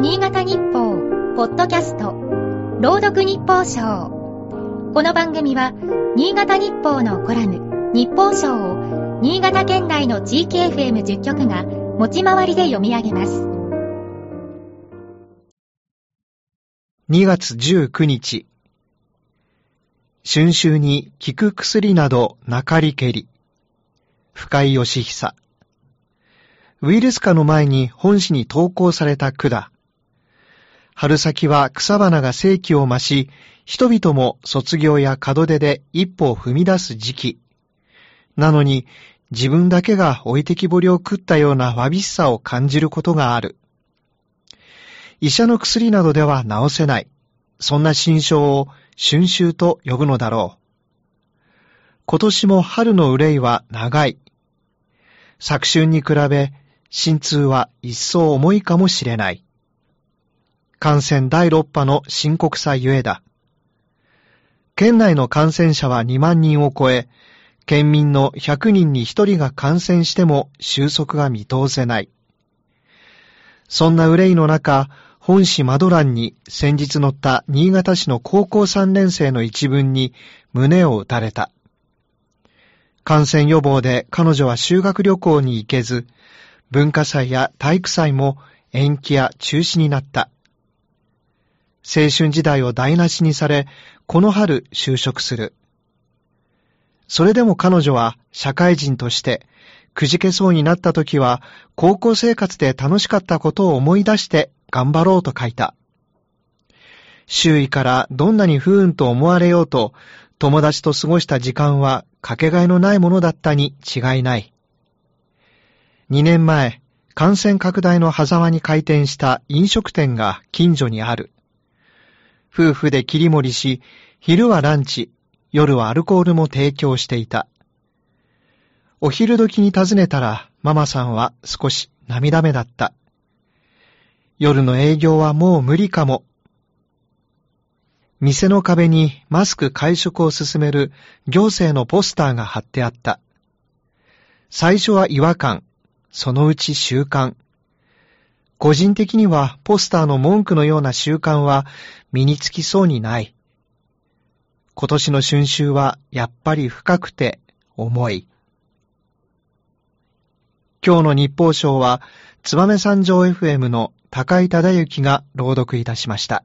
新潟日報、ポッドキャスト、朗読日報賞。この番組は、新潟日報のコラム、日報賞を、新潟県内の地域 FM10 局が、持ち回りで読み上げます。2月19日、春秋に効く薬などなかりけり、深井義久。ウイルス化の前に本誌に投稿された句だ。春先は草花が生気を増し、人々も卒業や門出で一歩を踏み出す時期。なのに、自分だけが置いてきぼりを食ったようなわびしさを感じることがある。医者の薬などでは治せない。そんな心象を春秋と呼ぶのだろう。今年も春の憂いは長い。昨春に比べ、心痛は一層重いかもしれない。感染第6波の深刻さゆえだ。県内の感染者は2万人を超え、県民の100人に1人が感染しても収束が見通せない。そんな憂いの中、本市マドランに先日乗った新潟市の高校3年生の一文に胸を打たれた。感染予防で彼女は修学旅行に行けず、文化祭や体育祭も延期や中止になった。青春時代を台無しにされ、この春就職する。それでも彼女は社会人として、くじけそうになった時は、高校生活で楽しかったことを思い出して頑張ろうと書いた。周囲からどんなに不運と思われようと、友達と過ごした時間はかけがえのないものだったに違いない。2年前、感染拡大の狭間に開店した飲食店が近所にある。夫婦で切り盛りし、昼はランチ、夜はアルコールも提供していた。お昼時に訪ねたら、ママさんは少し涙目だった。夜の営業はもう無理かも。店の壁にマスク会食を進める行政のポスターが貼ってあった。最初は違和感、そのうち習慣。個人的にはポスターの文句のような習慣は身につきそうにない。今年の春秋はやっぱり深くて重い。今日の日報賞は、つばめ山上 FM の高井忠之が朗読いたしました。